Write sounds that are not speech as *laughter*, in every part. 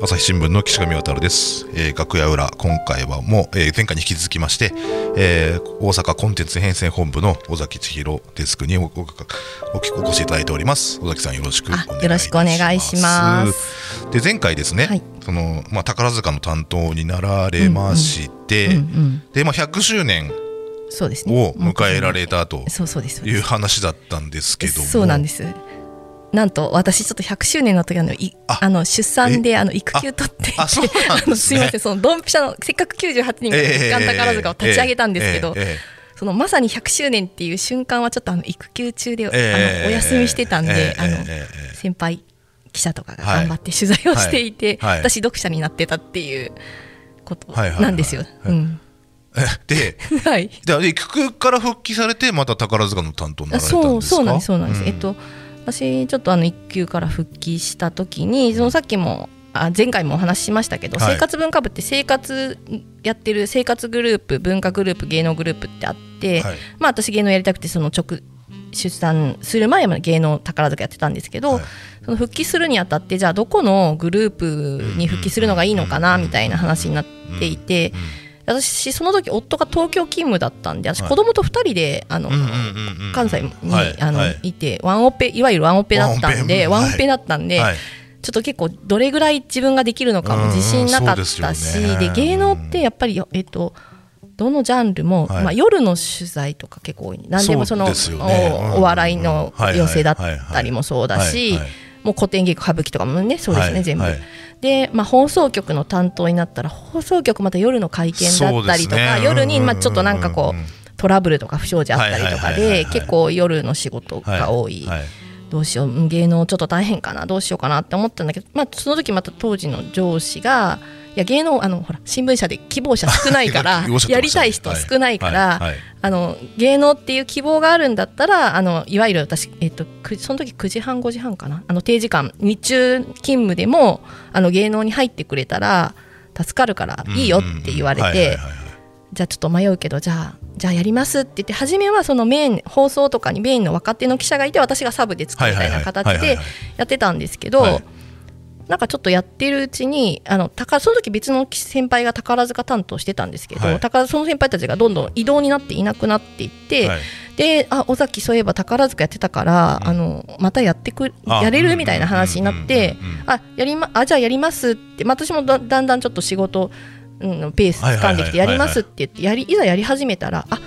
朝日新聞の岸上渡です、えー、楽屋裏今回はもう、えー、前回に引き続きまして、えー、大阪コンテンツ編成本部の尾崎千尋デスクにお越しいただいております。尾崎さんよろしくよろしくお願いします。で前回ですね、はい、そのまあ宝塚の担当になられまして、うんうん、でまあ100周年そうですね、を迎えられたという話だったんですけどそうなんですなんと私ちょっと100周年の時あのいあの出産であの育休取ってあす、ね、*laughs* すみませんそのドンピシャのせっかく98人が日韓宝塚を立ち上げたんですけど、そのまさに100周年っていう瞬間はちょっとあの育休中で、あのお休みしてたんで、あの先輩記者とかが頑張って取材をしていて、私読者になってたっていうことなんですよ。で、*laughs* はい、で育休から復帰されてまた宝塚の担当になられたんですか？そうそうなんですそうなんです、うん、えっと私ちょっとあの育休から復帰した時にそのさっきもあ前回もお話ししましたけど、はい、生活文化部って生活やってる生活グループ文化グループ芸能グループってあって、はい、まあ私芸能やりたくてその直出産する前まで芸能宝塚やってたんですけど、はい、その復帰するにあたってじゃあどこのグループに復帰するのがいいのかなみたいな話になっていて。うんうんうん私その時夫が東京勤務だったんで私子供と2人であの関西にあのいてワンオペいわゆるワンオペだったんでワンオペ。だったんで。ちょっと結構どれぐらい自分ができるのかも自信なかったし、で芸能ってやっぱりえっとどのジャンルも、まあ、夜の取材とか結構多い。何でもそのお笑いの寄せだったりもそうだしもう古典劇歌舞伎とかもねそうですね、全部。で、まあ、放送局の担当になったら放送局また夜の会見だったりとか、ね、夜にまあちょっとなんかこうトラブルとか不祥事あったりとかで結構夜の仕事が多い。はいはい。どうしよう芸能ちょっと大変かなどうしようかなって思ったんだけど、まあ、その時また当時の上司がいや芸能あのほら新聞社で希望者少ないから *laughs* やりたい人少ないから、はい。はい、あの芸能っていう希望があるんだったらあのいわゆる私、えっと、その時9時半5時半かな？あの定時間日中勤務でもあの芸能に入ってくれたら助かるからいいよって言われてじゃあちょっと迷うけどじゃあじゃあやりますって言って初めはそのメイン放送とかにメインの若手の記者がいて私がサブでつくみたいな形でやってたんですけど。なんかちょっとやってるうちにあのその時別の先輩が宝塚担当してたんですけど、はい、宝その先輩たちがどんどん異動になっていなくなっていって、はい、であ尾崎そういえば宝塚やってたから、うん、あのまたやってくやれるみたいな話になってあやりまあじゃあやりますって、まあ、私もだんだんちょっと仕事、うん、ペース掴んできてやりますって言ってやりいざやり始めたらあ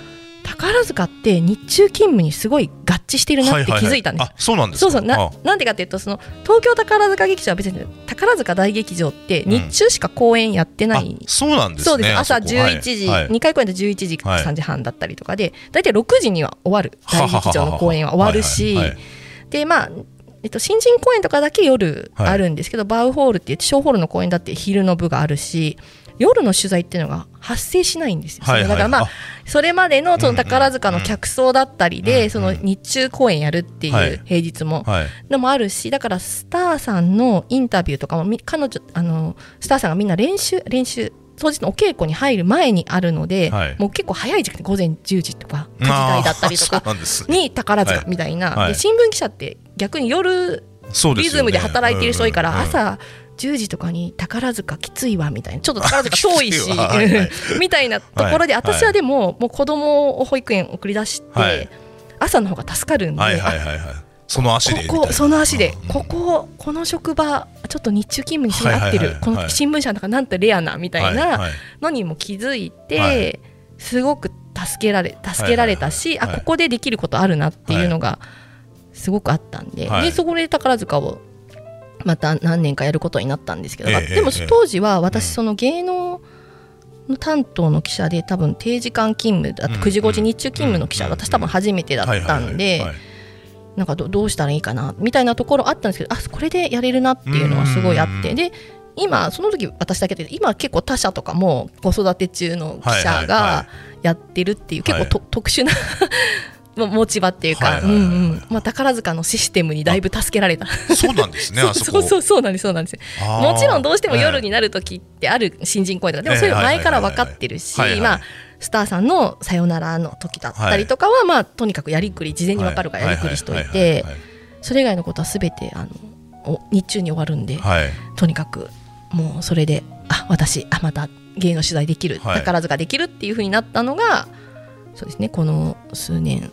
宝塚って日中勤務にすごい合致してるなって気づいたんです。はいはいはい、そうなんですそうそう。ななんでかっていうとその東京宝塚劇場は別に宝塚大劇場って日中しか公演やってない、うん、そうなんです、ね、そうです。朝11時、はい、2回公演で11時3時半だったりとかで大体6時には終わる。大劇場の公演は終わるし。でまあえっと、新人公演とかだけ夜あるんですけど、はい、バウホールって言って小ホールの公演だって昼の部があるし夜の取材っていうのが発生しないんですよ、はいはい、だからまあそれまでのその宝塚の客層だったりで、その日中公演やるっていう平日ものもあるしだからスターさんのインタビューとかも彼女あのスターさんがみんな練習練習当日のお稽古に入る前にあるので、はい、もう結構早い時間午前10時とか9時台だったりとかに宝塚みたいな、はい。はい、で新聞記者って逆に夜リズムで働いてる人多いから朝10時とかに宝塚きついわみたいな。ちょっと宝塚遠いしみたいなところで、私はでももう子供を保育園送り出して、朝の方が助かるんで、その足でここその足で、こここの職場ちょっと日中勤務にし合ってる、この新聞社の中なんてレアなみたいなのにも気づいて、すごく助けられ助けられたし、あここでできることあるなっていうのがすごくあったんで,、でそこで宝塚をまた何年かやることになったんですけど、えー、でも当時は私その芸能の担当の記者で多分定時間勤務だ9時5時日中勤務の記者私多分初めてだったんでなんかどうしたらいいかなみたいなところあったんですけどあこれでやれるなっていうのはすごいあってで今その時私だけで今結構他社とかも子育て中の記者がやってるっていう結構と、特殊な持ち場っていうか。宝塚のシステムにだいぶ助けられた。そうなんですね *laughs* そうそうそうなんですそうなんですもちろんどうしても夜になる時ってある新人公演とか。でもそれ前から分かってるしまあスターさんの「さよなら」の時だったりとかは、まあとにかくやりくり事前に分かるからやりくりしといてそれ以外のことはすべてあの日中に終わるんで、とにかくもうそれであ私あまた芸能取材できる、はい。宝塚できるっていうふうになったのがそうですね。この数年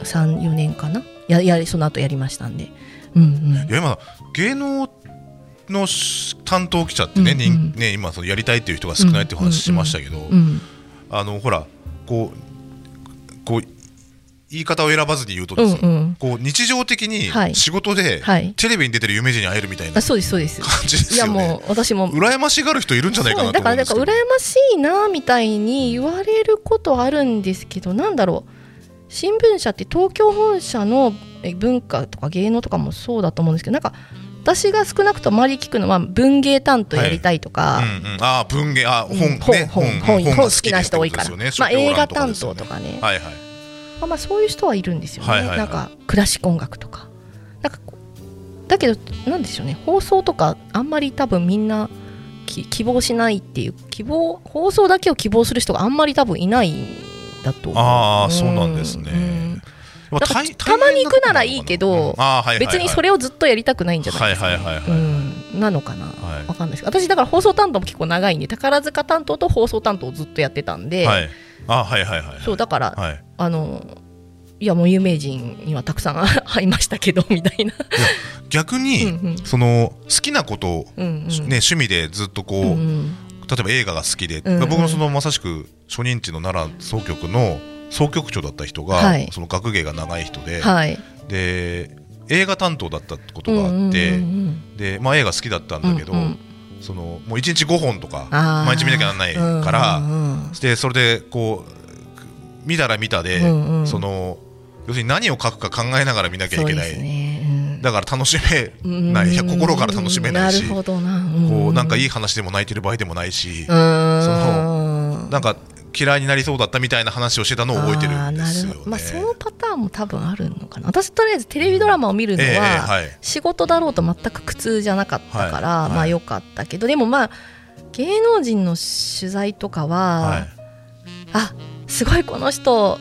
34年かな？ややその後やりましたんで。うんうん。いや今芸能のし担当記者ってね,うん人、うん。ね今そのやりたいっていう人が少ないっていう話しましたけど、うん。あのほらこうこう言い方を選ばずに言うとうんですね、うんこう日常的にはい。仕事ではい。テレビに出てる有名人に会えるみたいな感じですいやよねもう私も。羨ましがる人いるんじゃないかなとそうだからなんか羨ましいなみたいに言われることあるんですけどなんだろう。新聞社って東京本社のえ文化とか芸能とかもそうだと思うんですけどなんか私が少なくともあまり聞くのは文芸担当やりたいとか、うんうん、ああ文芸。あ本ね。うん。本本本好きな人多いから、ってことですまあ、映画担当とかね、はいはいまあ、まあそういう人はいるんですよね、はいはいはい。なんかクラシック音楽とか。なんかだけどなんでしょうね。放送とかあんまり多分みんなき希望しないっていう希望放送だけを希望する人があんまり多分いないんだとああそうなんですね。うん。たまに行くならいいけどうんはいはいはい。別にそれをずっとやりたくないんじゃないですか、ねはいはいはいはい。うん。なのかな、はい。わかんないです。私だから放送担当も結構長いんで宝塚担当と放送担当をずっとやってたんで、はいあはいはいはいそうだから、はい。あのいやもう有名人にはたくさん *laughs* 会いましたけどみたいな。逆に、うんうん。その好きなことを、うんうん。ね、趣味でずっとこう、うんうん。例えば映画が好きで、うんうん。僕もそのまさしく初任地の奈良総局の総局長だった人が、はい。その学芸が長い人で、はい。で映画担当だったことがあって、うんうんうんでまあ、映画好きだったんだけど、うんうんそのもう1日5本とか毎日見なきゃならないから、うんうんでそれでこう見たら見たで、うんうん。その要するに何を書くか考えながら見なきゃいけない、そうですね。だから楽しめない、うん。心から楽しめないしな。こうなんかいい。い話でも泣いてる場合でもないし、うーんなんか嫌いになりそうだったみたいな話をしてたのを覚えてるんですよね。まあそのパターンも多分あるのかな。私とりあえずテレビドラマを見るのええは、はい仕事だろうと全く苦痛じゃなかったから、まあ良かったけどでもまあ芸能人の取材とかは、はいあすごいこの人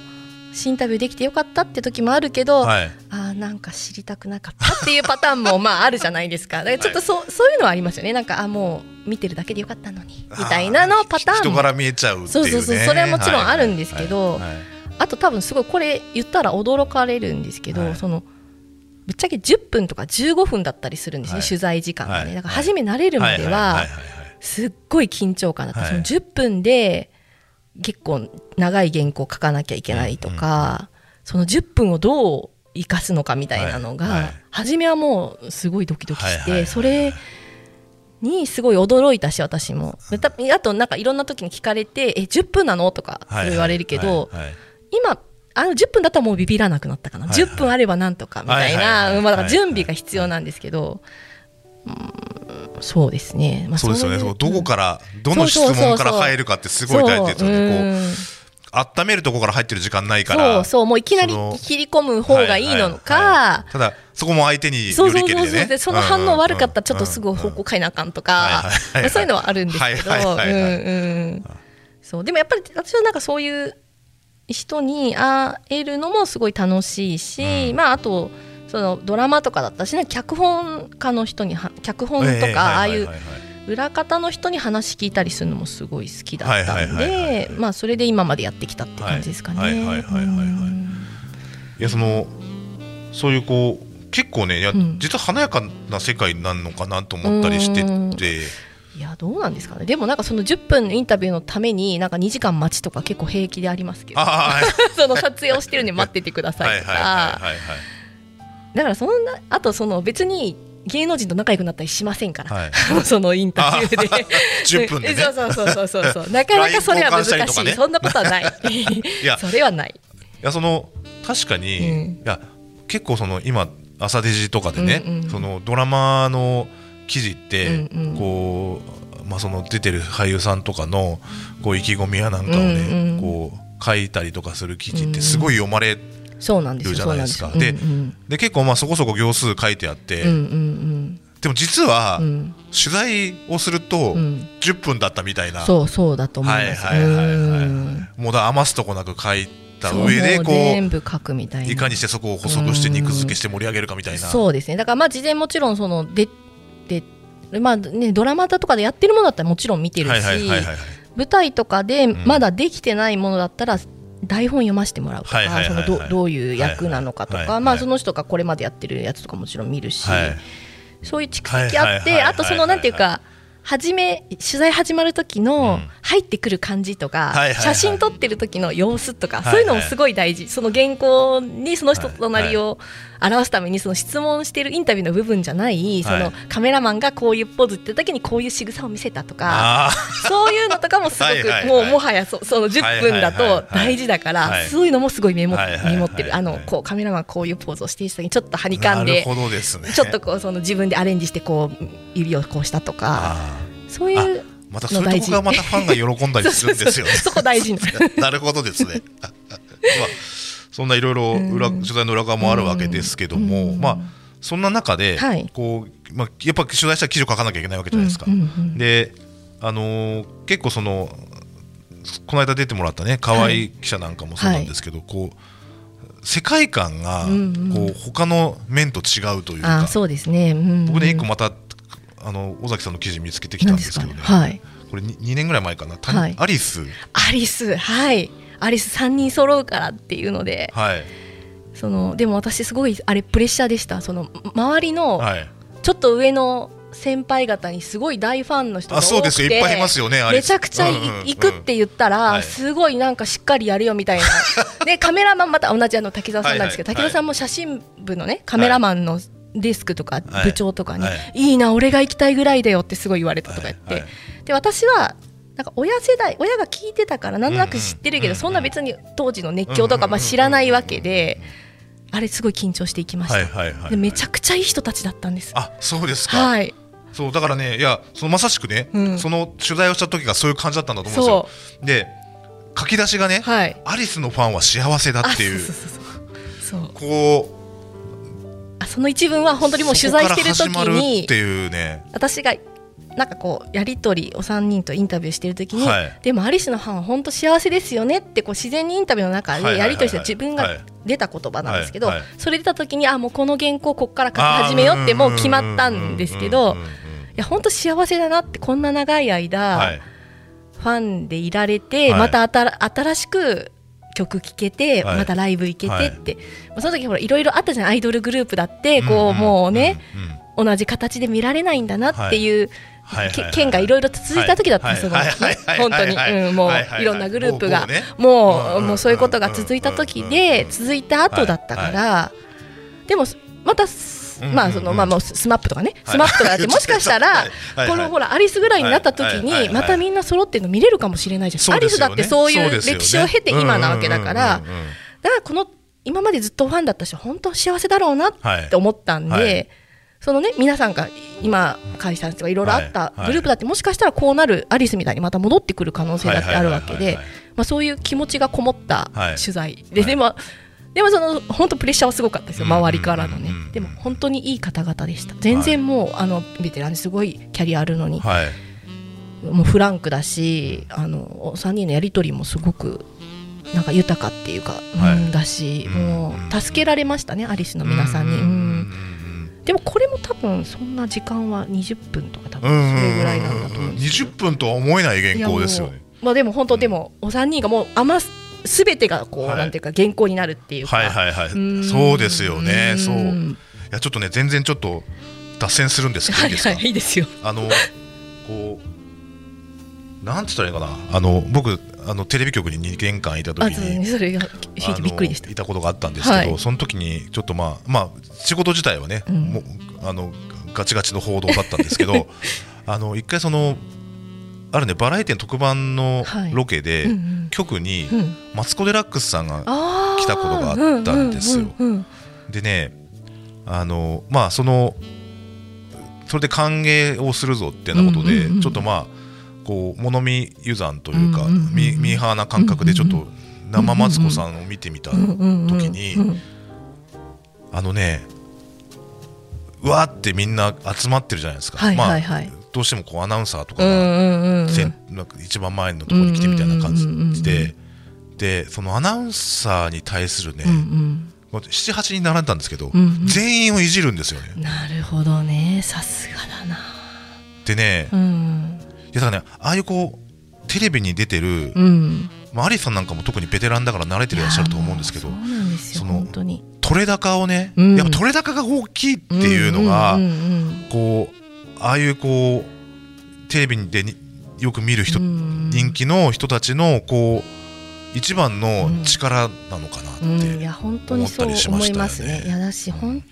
インタビューできてよかったって時もあるけど、はい。あーなんか知りたくなかったっていうパターンもまああるじゃないですか。*laughs* だからちょっとそ,、うそういうのはありますよね。なんかあもう見てるだけでよかったのにみたいなのパターンも人柄見えちゃうっていうね。そうそうそうそれはもちろんあるんですけどあと多分すごいこれ言ったら驚かれるんですけど、はい。そのぶっちゃけ10分とか15分だったりするんですね、はい。取材時間がね、はい。だから初め慣れるまではすっごい緊張感だった、はい。その10分で結構長い原稿書かなきゃいけないとか、その10分をどう生かすのかみたいなのが、はいはい初めはもうすごいドキドキして、はいはいはいそれにすごい驚いたし私も。あとなんかいろんな時に聞かれて「え10分なの?」とかはいはい言われるけど、はいはい今あの10分だったらもうビビらなくなったかな、はいはい。10分あればなんとかみたいはいはいはいなうんまあ準備が必要なんですけど、うんそうですね、まあ、そうですよね。どこからどの質問から入るかってすごい大事ですよね。温めるとこから入ってる時間ないから。そうそう。もういきなり切り込む方がいいのはいはいか、はい。ただそこも相手にそうそうよりけりでね。そうそうでその反応悪かったらちょっとすぐうんうん方向変えなあかんとかそういうのはあるんですけど。そう。でもやっぱり私はなんかそういう人に会えるのもすごい楽しいし、うん。まああとそのドラマとかだったしね脚本家の人には脚本とええかああいう裏方の人に話聞いたりするのもすごい好きだったんでまあそれで今までやってきたって感じですかね。はいやそのそういうこう結構ねいや、うん。実は華やかな世界なのかなと思ったりしてて、いやどうなんですかね。でもなんかその10分のインタビューのためになんか2時間待ちとか結構平気でありますけど。*laughs* その撮影をしてるんで待っててくださはいいとかいだからそんなあとその別に芸能人と仲良くなったりしませんから、はい。*laughs* そのインタビューで。*laughs* 10分でね。そうそうそうそうそう。そうなかなかそれは難しい、ね。そんなことはない。*laughs* いや。それはない。いやその確かに、うん。いや結構その今朝デジとかでね、うんうんそのドラマの記事って、うんうん。こう、まあ、その出てる俳優さんとかのこう意気込みやなんかをね、うんうん。こう書いたりとかする記事ってすごい読まれそうなんですよじゃないですか。でで結構まあそこそこ行数書いてあって、でも実は、取材をするとうん。10分だったみたいな、そうそうだと思います。はいはいはいはいもうだ余すとこなく書いた上でこ全部書くみたいうな。いかにしてそこを補足して肉付けして盛り上げるかみたいな。そうですね。だからまあ事前もちろんそのででまあね、ドラマだとかでやってるものだったらもちろん見てるし、舞台とかでん。まだできてないものだったら台本読ませてもらうとか、はいはいはいはい。そのどどういう役なのかとか、はいはいはいまあ、その人がこれまでやってるやつとかもちろん見るし、はいそういう蓄積あはいはいはいはいってあとそのなんていうか初め取材始まる時のうん。入ってくる感じとか、はいはいはい写真撮ってる時の様子とか、はいはい。そういうのもすごい大事。その原稿にその人となりを表すためにその質問しているインタビューの部分じゃないそのカメラマンがこういうポーズって時にこういう仕草を見せたとか。そういうのとかもすごくもうもはやそその10分だと大事だからそういうのもすごいメモはいメモってるあのこうカメラマンこういうポーズをしている人にちょっとはにかんでなるほどですねちょっとこうその自分でアレンジしてこう指をこうしたとかそういうまたそういうとこがまたファンが喜んだりするんですよねそこ大事ななるほどですね。まあ、そんないろいろ裏取材の裏側もあるわけですけども、まあそんな中で、はい。こうまあやっぱ取材したら記事を書かなきゃいけないわけじゃないですか。で、あのー結構そのこの間出てもらったね河合記者なんかもそうなんですけど、こう世界観がこう他の面と違うというか、あそうですね、僕ね一個またあの尾崎さんの記事見つけてきたんですけどね。何はい。これ 2, 年ぐらい前かな、たはい。アリス、アリス。はいアリス3人揃うからっていうのではい。そのでも私すごいあれプレッシャーでした。その周りのはい、ちょっと上の先輩方にすごい大ファンの人が多くてあそうですよ。いっぱいいますよねめちゃくちゃ行くって言ったら、はい。すごいなんかしっかりやるよみたいな。*laughs* でカメラマンまた同じあの滝沢さんなんですけど、滝沢さんも写真部のねカメラマンのデスクとかはい部長とかに、はい。い、いな俺が行きたいぐらいだよってすごい言われたとか言って、で私はなんか親世代親が聞いてたからなんとなく知ってるけど、そんな別に当時の熱狂とかまあ知らないわけで、あれすごい緊張していきました、めちゃくちゃいい人たちだったんです。あそうですか、はい。そうだからねいやそのまさしくね、うん。その取材をした時がそういう感じだったんだと思うんですよ。で書き出しがね、はい。アリスのファンは幸せだあっていう。そうそうあその一文は本当にうもう取材してる時にっていうね。私がなんかこうやり取りお三人とインタビューしてる時に、はい。でもアリスのファンは本当幸せですよねってこう自然にインタビューの中でやり取りして自分がはい出た言葉なんですけど、それ出た時にあもうこの原稿ここから書き始めようってもう決まったんですけどいや本当幸せだなってこんな長い間、はい。ファンでいられて、はい。また新新しく曲聴けて、はい。またライブ行けてって、まあその時ほらいろいろあったじゃんアイドルグループだってこう、もうね、同じ形で見られないんだなっていう、はいはいはいはい。け件がいろいろ続いた時だったんですよ、本当に、はいうん、もうはいろんなグループが。もうねもうそういうことが続いた時で続いた後だったから。でもまたうんまあそのまあもう SMAPとかね。はい。 SMAPとかだって *laughs* もしかしたらこのほらアリスぐらいになった時にまたみんな揃ってるの見れるかもしれないじゃん。アリスだってそういう歴史を経て今なわけだからだからこの今までずっとファンだった人本当幸せだろうなって思ったんで、はいそのね皆さんが今解散とかいろい。ろあったはいグループだってもしかしたらこうなるアリスみたいにまた戻ってくる可能性だってあるわけでそういう気持ちがこもったはい。取材で、はい。でもでもその本当プレッシャーはすごかったですようん周りからのね。うんでも本当にいい方々でした。全然もうあのベテランですごいキャリアあるのに。はい。もうフランクだしあの3人のやり取りもすごくなんか豊かっていうか、はい。うんだし、うんもう助けられましたねアリスの皆さんに。でもこれも多分そんな時間は20分とか多分それぐらいなんだと思うんですけど20分とは思えない原稿ですよね。まあでも本当でもお三人がもう余す全てがこう、はい。なんていうか原稿になるっていうか。はいはいはいうん。そうですよね。んそう。いやちょっとね全然ちょっと脱線するんですけどはいいいですか？はいいいですよ。あのこうなんつったらいいのかな？あの僕あのテレビ局に2年間いた時にね。それがびっくりでした。いたことがあったんですけど、はい。その時にちょっとまあまあ仕事自体はね、うん。もうあのガチガチの報道だったんですけど *laughs* あの一回そのあるねバラエティの特番のはい。ロケで、うんうん。局にうん。マツコ・デラックスさんが来たことがあったんですよ。うんうんうんでねあのまあそのそれで歓迎をするぞってなことで、うんうんうん。ちょっとまあこう物見湯山というか、ミミーハーな感覚でちょっと生マツコさんを見てみた、時にうんあのねうわーってみんな集まってるじゃないですか、はいまあどうしてもこうアナウンサーとかが、一番前のところに来てみたいな感じで。でそのアナウンサーに対するね、うんうん。78人並んだんですけど、うんうん。全員をいじるんですよね。なるほどね。さすがだな。でね、うんだからねああいうこうテレビに出てる、うん。まあ、アリスさんなんかも特にベテランだから慣れてらっしゃると思うんですけどその取れ高をね、うん。やっぱ取れ高が大きいっていうのが、うんうんうんこうああいうこうテレビでによく見る人、うん。人気の人たちのこう一番の力なのかなって、うん、いや本当にそう思いますね。いやだしほん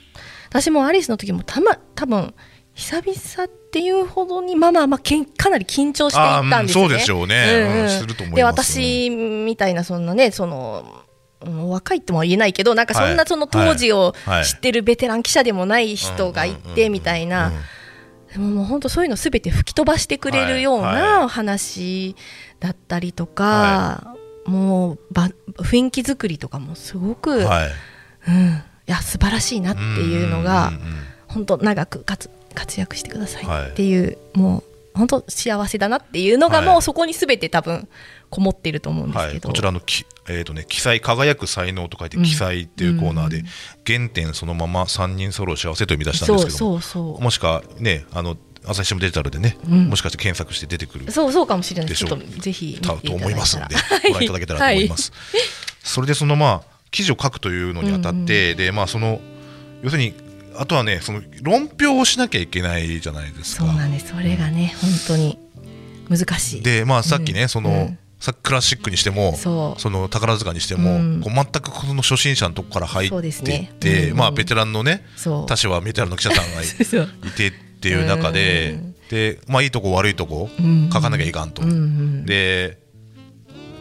私もアリスの時もたま多分久々っていうほどにまあまあまあけんかなり緊張していったんですよね。そうでしょうね、で私みたいなそんなねそのうん若いとも言えないけどなんかそんはない。その当時をはい。知ってるベテラン記者でもない人がいてみたいな。ももう本当そういうのすべて吹き飛ばしてくれるようはいなお話だったりとか、もうば雰囲気作りとかもすごく、はい。うん、いや素晴らしいなっていうのがんんんうん。本当長く活活躍してくださはい。いっていう、もう本当幸せだなっていうのがはい。もうそこにすべて多分こもってると思うんですはい、けど、こちらのき、えーとね、記載輝く才能と書いてうん。記載っていうコーナーで、うん。原点そのまま三人揃う幸せという見出したんですそうけどそう。そもしかねあの朝日新聞デジタルでね、うん。もしかして検索して出てくるうそうそうかもしれない。でしょう。ちょっとぜひと思いますのでご覧いただけたらと思います、それでそのまあ記事を書くというのにあたって、でまあその要するにあとはねその論評をしなきゃいけないじゃないですか。そうなんです。それがね本当に難しい。でまあさっきね、うん。その、うんさクラシックにしてもその宝塚にしても、うん。こう全くこの初心者のとこから入っていっですね。て、うん。まあベテランのね他社はベテランの記者さんがいて *laughs* っていう中で、うん。でまあいいとこ悪いとこうん。書かなきゃいかんと、うん。うん。で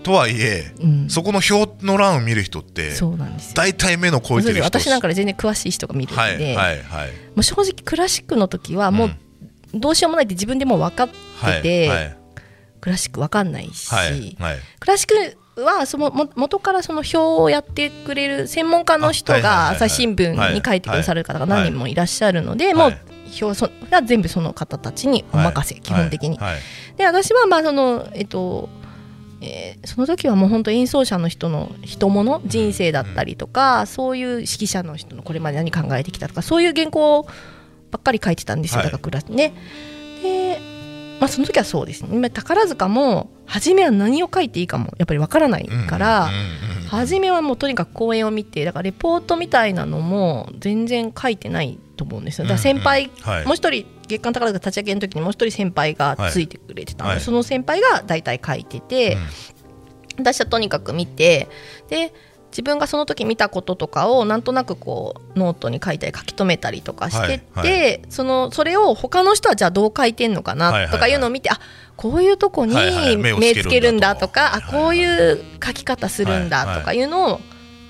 とはいえ、うん。そこの表の欄を見る人ってそうなんですよ。大体目の超えてる人。私なんかで全然詳しい人が見るんで、はいはいはい。もう正直クラシックの時はもうどうしようもないって自分でも分かってはいて、はい。クラシック分かんないし、はいはい。クラシックはそのも元からその表をやってくれる専門家の人が朝日新聞に書いてくださる方が何人もいらっしゃるので、もうはい表そが全部その方たちにお任せ、基本的に。で私はまあそのえっとえーその時はもう本当演奏者の人の人物人生だったりとか、そういう指揮者の人のこれまで何考えてきたとかそういう原稿ばっかり書いてたんですよ、はい。だからクラスね。でまあその時はそうですね。まあ宝塚も初めは何を書いていいかもやっぱりわからないから、初めはもうとにかく講演を見てだからレポートみたいなのも全然書いてないと思うんですよ。だから先輩、もう一人月刊宝塚立ち上げの時にもう一人先輩がついてくれてたので、はい。その先輩が大体書いてて、私はとにかく見てで自分がその時見たこととかをなんとなくこうノートに書いたり書き留めたりとかしてって、はいはそのそれを他の人はじゃあどう書いてんのかはいはいはない。とかいうのを見て、あこういうとこにはいはい目をつけるんだと。か、はいはいあこういう書き方するんだとかいうのを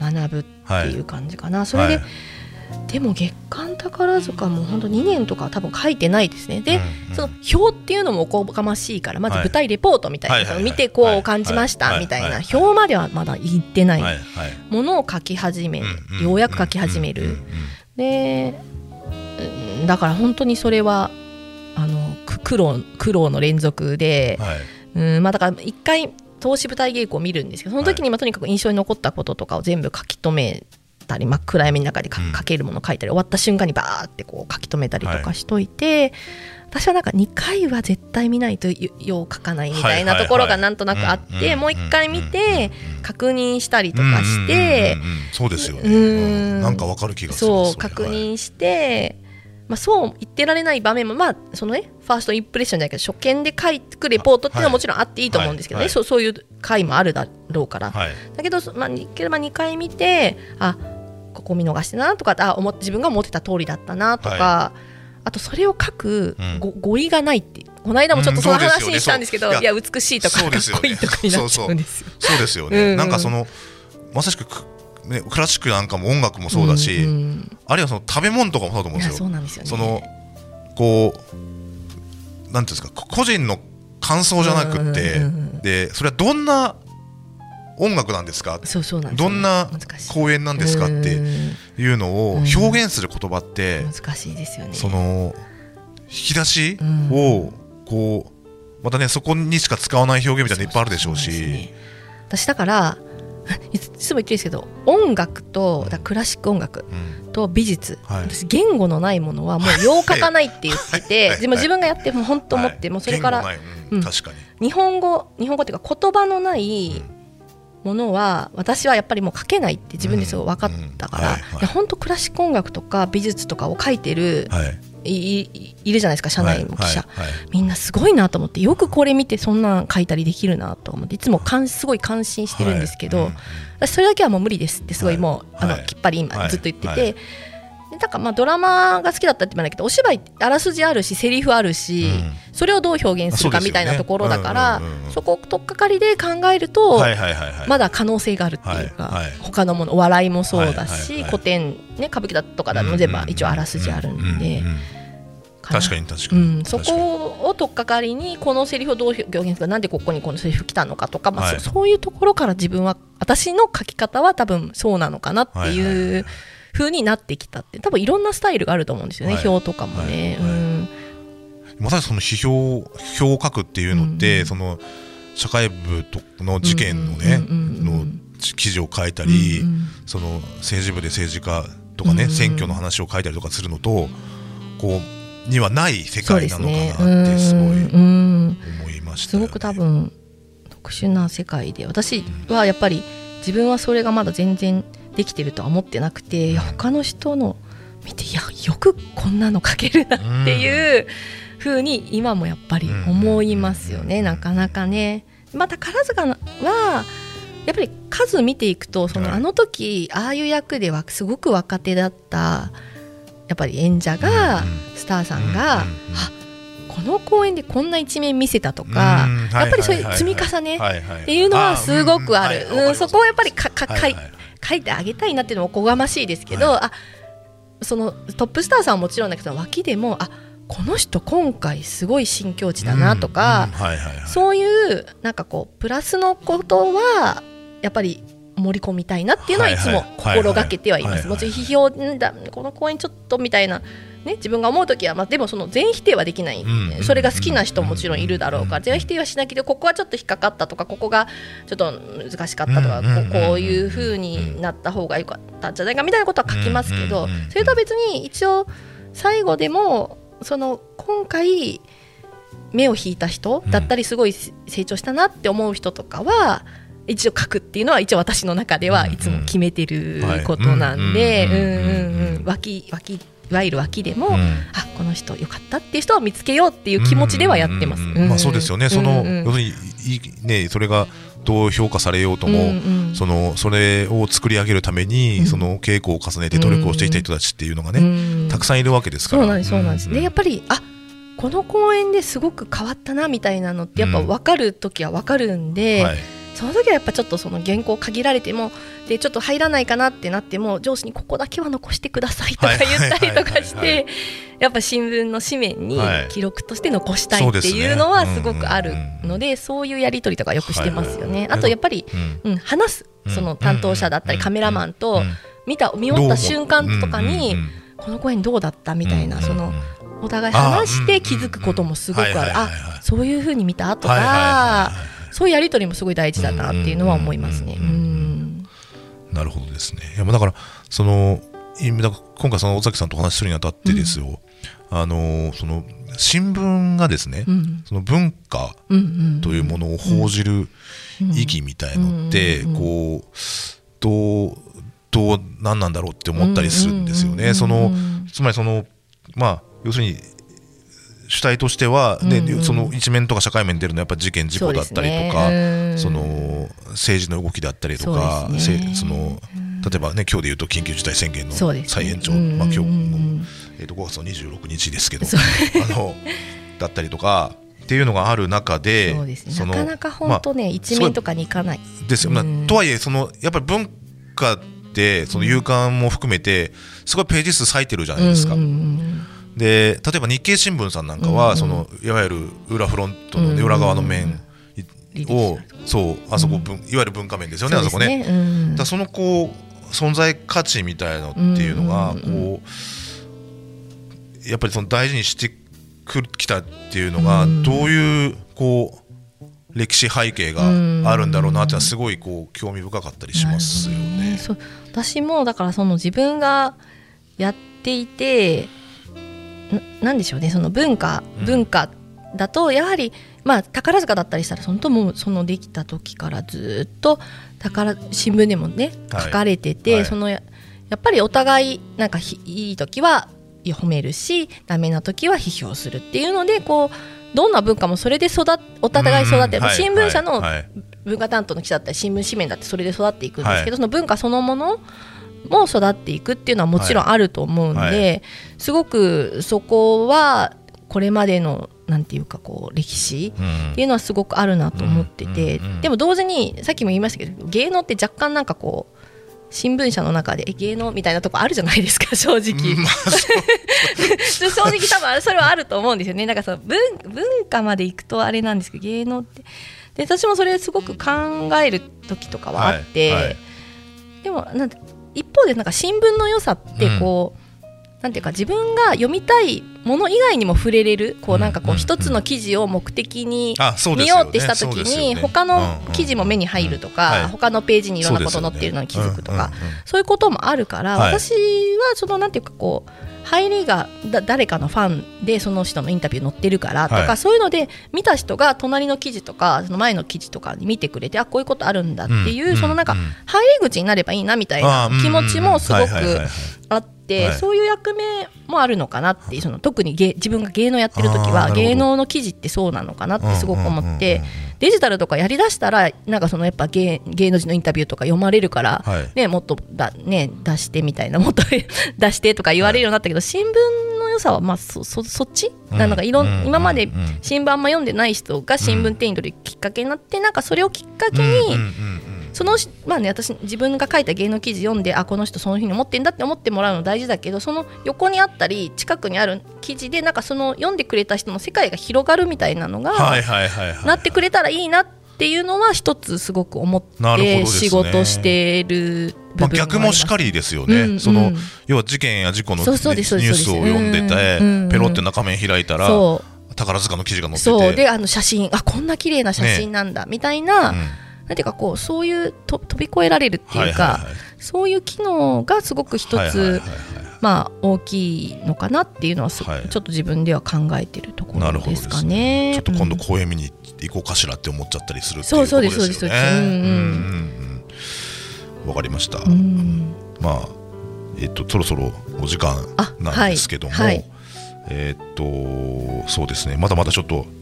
学ぶっていう感じかな。それで、はいでも月刊宝塚も本当2年とかは多分書いてないですね。で、うんうん。その表っていうのもおこがましいからまずはい。舞台レポートみたいな、はいその見てこう感じましたはい。みたいな、はい。表まではまだ言ってないものを書き始め、ようやく書き始める。でうんだから本当にそれはあのく苦労苦労の連続で、はい。うんまあ、だから一回投資舞台稽古を見るんですけどその時にまあとにかく印象に残ったこととかを全部書き留めたり、まあ、暗闇の中で書けるものを書いたり終わった瞬間にバーってこう書き留めたりとかしといて、私はなんか2回は絶対見ないとよよう書かないみたいなところがなんとなくあってもう1回見て確認したりとかしてそうですよね。うん。うんなんかわかる気がするれそう確認して、まあ、そう言ってられない場面もまあそのねファーストインプレッションじゃないけど初見で書くレポートっていうのはもちろんあっていいと思うんですけどね、はい。はい。そうそういう回もあるだろうから、はい。だけど、まあ、いければ2回見てあここ見逃してなとかあ思っ自分が思ってた通りだったなとか、はあとそれを書くうん。ご語彙がないってこの間もちょっとその話にしたんですけど、そういやいや美しいとかかっこいいとかになっちゃうんですよ。そうですようんうん。ねなんかそのまさしくくねクラシックなんかも音楽もそうだしんん。あるいはその食べ物とかもそうだと思うんですよ。そうなんですよね。そのこうなんていうんですかこ個人の感想じゃなくってうんうんうんうん。でそれはどんな音楽なんですか？そうそうなんどんな公演なんですかってうん。いうのを表現する言葉って難しいですよね。その引き出しうん。をこうまたねそこにしか使わない表現みたいなのいっぱいあるでしょうし。ね。私だから *laughs* いつも言ってるんですけど音楽とだクラシック音楽と美術、はい、私言語のないものはもうよう書かないって言ってて、はい、でも自分がやっても本当思って、もうそれから、うん、確かに。日本語日本語っていうか言葉のないものは私はやっぱりもう書けないって自分ですごい分かったから。本当クラシック音楽とか美術とかを書いてる、い。いるじゃないですか社内の記者、みんなすごいなと思ってよくこれ見てそんなん書いたりできるなと思っていつもかんすごい感心してるんですけど、私それだけはもう無理ですってすごいもう、あのきっぱり今ずっと言ってて。だからまあドラマが好きだったって言わないけどお芝居あらすじあるしセリフあるし、うん、それをどう表現するかみたいなところだからそこを取っかかりで考えると、まだ可能性があるっていうか、はいはい、他のものお笑いもそうだし、古典、ね、歌舞伎だとかでも全部一応あらすじあるんで。確かに確かに、うん、そこを取っかかりにこのセリフをどう表現するかなんでここにこのセリフ来たのかとか、まあ、はい、そういうところから自分は私の書き方は多分そうなのかなっていう風になってきたって多分いろんなスタイルがあると思うんですよね、はい、表とかもね。はい。はい、うん。まさにその批評表を書くっていうのって、うん、その社会部の事件のね、の記事を書いたり、うんうん、その政治部で政治家とかね、うんうん、選挙の話を書いたりとかするのとこうにはない世界なのかなってすごい思いました、ね、すごく多分特殊な世界で私はやっぱり自分はそれがまだ全然できてるとは思ってなくて他の人の見ていやよくこんなの書けるなっていうふうに今もやっぱり思いますよね、なかなかね。また宝塚はやっぱり数見ていくとそのあの時ああいう役ではすごく若手だったやっぱり演者がスターさんが、あこの公演でこんな一面見せたとか、やっぱりそういう積み重ねっていうのはすごくある、うんそこをやっぱりかかかい書いてあげたいなっていうのもおこがましいですけど、はい、あそのトップスターさんはもちろんだけど脇でもあこの人今回すごい新境地だなとか、そういうなんかこうプラスのことはやっぱり盛り込みたいなっていうのはいつも心がけてはいます。もちろん批評だこの公演ちょっとみたいなね、自分が思う時は、まあ、でもその全否定はできない、うん。それが好きな人ももちろんいるだろうから、全否定はしないけどここはちょっと引っかかったとかここがちょっと難しかったとか、ここういうふうになった方が良かったんじゃないかみたいなことは書きますけど、それとは別に一応最後でもその今回目を引いた人だったりすごい成長したなって思う人とかは、一応書くっていうのは一応私の中ではいつも決めてることなんで、うんうんうん、脇脇いわゆる脇でも、うん、あこの人よかったっていう人を見つけようっていう気持ちではやってます。まあそうですよね。その、要するにねそれがどう評価されようとも、うんうん、そのそれを作り上げるために、うん、その稽古を重ねて努力をしてきた人たちっていうのがね、うん、たくさんいるわけですから。そうなんですそうなんです。でやっぱりあこの公演ですごく変わったなみたいなのってやっぱ分かる時は分かるんで。はいその時はやっぱちょっとその原稿限られてもでちょっと入らないかなってなっても上司にここだけは残してくださいとか言ったりとかしてやっぱ新聞の紙面に記録として残したいっていうのはすごくあるのでそういうやり取りとかよくしてますよね。あとやっぱり、うん、話すその担当者だったりカメラマンと見た見終わった瞬間とかにこの公演どうだった？みたいなそのお互い話して気づくこともすごくある。あそういうふうに見た？とか。そういうやり取りもすごい大事だなっていうのは思いますね。なるほどですね。いやだからその今回その尾崎さんとお話しするにあたってですよ、うん、あのその新聞がですね、うん、その文化というものを報じる意義みたいのってこうどうどう何なんだろうって思ったりするんですよね。そのつまりそのまあ要するに主体としては、ね、うんうん、その一面とか社会面に出るのはやっぱ事件事故だったりとかそ、ね,、の政治の動きだったりとかそ、ね、その例えばね今日でいうと緊急事態宣言の再延長、まあ、今日の、えー、と5月の26日ですけどあのだったりとかっていうのがある中でそのなかなか本当ね、まあ、一面とかにいかない。ですよ、まあ、とはいえそのやっぱり文化ってその夕刊も含めてすごいページ数割いてるじゃないですか。うんうんうんで例えば日経新聞さんなんかは、うんうん、そのいわゆる裏フロントの、ね、裏側の面を、そうあそこ、うん、いわゆる文化面ですよね、あそこね。うん、だそのこう存在価値みたいのっていうのが、こうやっぱりその大事にしてくきたっていうのが、どういうこう歴史背景があるんだろうなってすごいこう興味深かったりしますよね。ね私もだからその自分がやっていてななんでしょうねその文化うん。文化だとやはり、まあ宝塚だったりしたらそのともそのできた時からずっと宝新聞でもねはい。書かれてて、はい。そのややっぱりお互いなんかひいい時は褒めるしダメな時は批評するっていうのでこうどんな文化もそれで育っお互い育ってる、新聞社のはい。はい。文化担当の記者だったり新聞紙面だってそれで育っていくんですけど、その文化そのものも育っていくっていうのはもちろんあると思うんで、はい。はすごくそこはこれまでのなんていうかこう歴史うん。っていうのはすごくあるなと思ってて、でも同時にさっきも言いましたけど芸能って若干なんかこう新聞社の中でえ芸能？みたいなとこあるじゃないですか *laughs* 正直。まあ *laughs* 正直多分それはあると思うんですよね。なんかその文文化まで行くとあれなんですけど芸能って。で私もそれすごく考える時とかはあって、はい。はい。でもなんて一方でなんか新聞の良さってこう、なんていうか自分が読みたいもの以外にも触れれるこうなんかこうん。う一つの記事を目的に見ようってした時に他の記事も目に入るとか他のページにいろんなこと載っているのに気づくとかうん。うん。うん。そういうこともあるから、はい。私はそのなんていうかこう入りがだ誰かのファンでその人のインタビュー載ってるからとか、はいそういうので見た人が隣の記事とかその前の記事とかに見てくれてあこういうことあるんだっていう、うんそのなんかうん入り口になればいいなみたいな気持ちもすごくて、はい。そういう役目もあるのかなってその特に芸自分が芸能やってる時は芸能の記事ってそうなのかなってすごく思って。うん。うんうんデジタルとかやりだしたらなんかそのやっぱ芸芸能人のインタビューとか読まれるから、はい。ね、もっとだ、ね、出してみたいなもっと *laughs* 出してとか言われるようになったけど、新聞の良さはまあそそそっち、うん。なんかいろんうん今まで新聞あんま読んでない人が新聞手に取るきっかけになって、なんかそれをきっかけに、うんうんうんうんそのまあね私自分が書いた芸能記事読んであこの人その日に思ってんだって思ってもらうの大事だけどその横にあったり近くにある記事でなんかその読んでくれた人の世界が広がるみたいなのが、なってくれたらいいなっていうのは一つすごく思って仕事してる部分まあ、逆もしかりりですよね、うんそのうん要は事件や事故のニュースを読んでて、うんうんペロって中面開いたら宝塚の記事が載ってて。そう。であの写真。あこんな綺麗な写真なんだ、みたいな、うんなんていうかこうそういうと飛び越えられるっていうか、はいはいはい。そういう機能がすごく一つ、はいはいはいはい。まあ大きいのかなっていうのはす、はい。ちょっと自分では考えてるところですかなるほどですね。ちょっと今度うん公園見に行こうかしらって思っちゃったりするっていそうですですよね。そうですうんうんうんうんうん。わかりました。うん。まあえっとそろそろお時間あなんですけども、はい。はいえっとそうですね。まだまだちょっと聞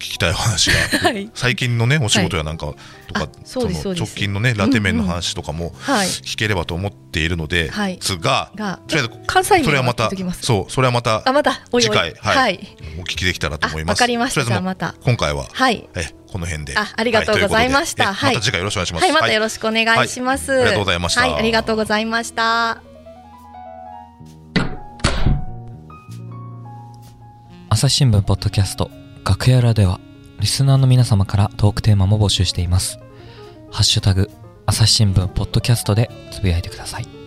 きたいお話が。*laughs* はい。最近のねお仕事やなんかとか、あそうですその直近のねラテ麺の話とかもはい。聞ければと思っているので、はい。すががとりあえず関西それはまたそうそれはまたあまたおいおい。次回はい。はい。お聞きできたらと思います。あわかりました。じゃあまた。今回ははい。えこの辺で。あありがとうございました。はいまた次回よろしくお願いします。はいまたよろしくお願いします、はい。ありがとうございました。はいありがとうございました。朝日新聞ポッドキャスト楽屋裏ではリスナーの皆様からトークテーマも募集しています。ハッシュタグ朝日新聞ポッドキャストでつぶやいてください。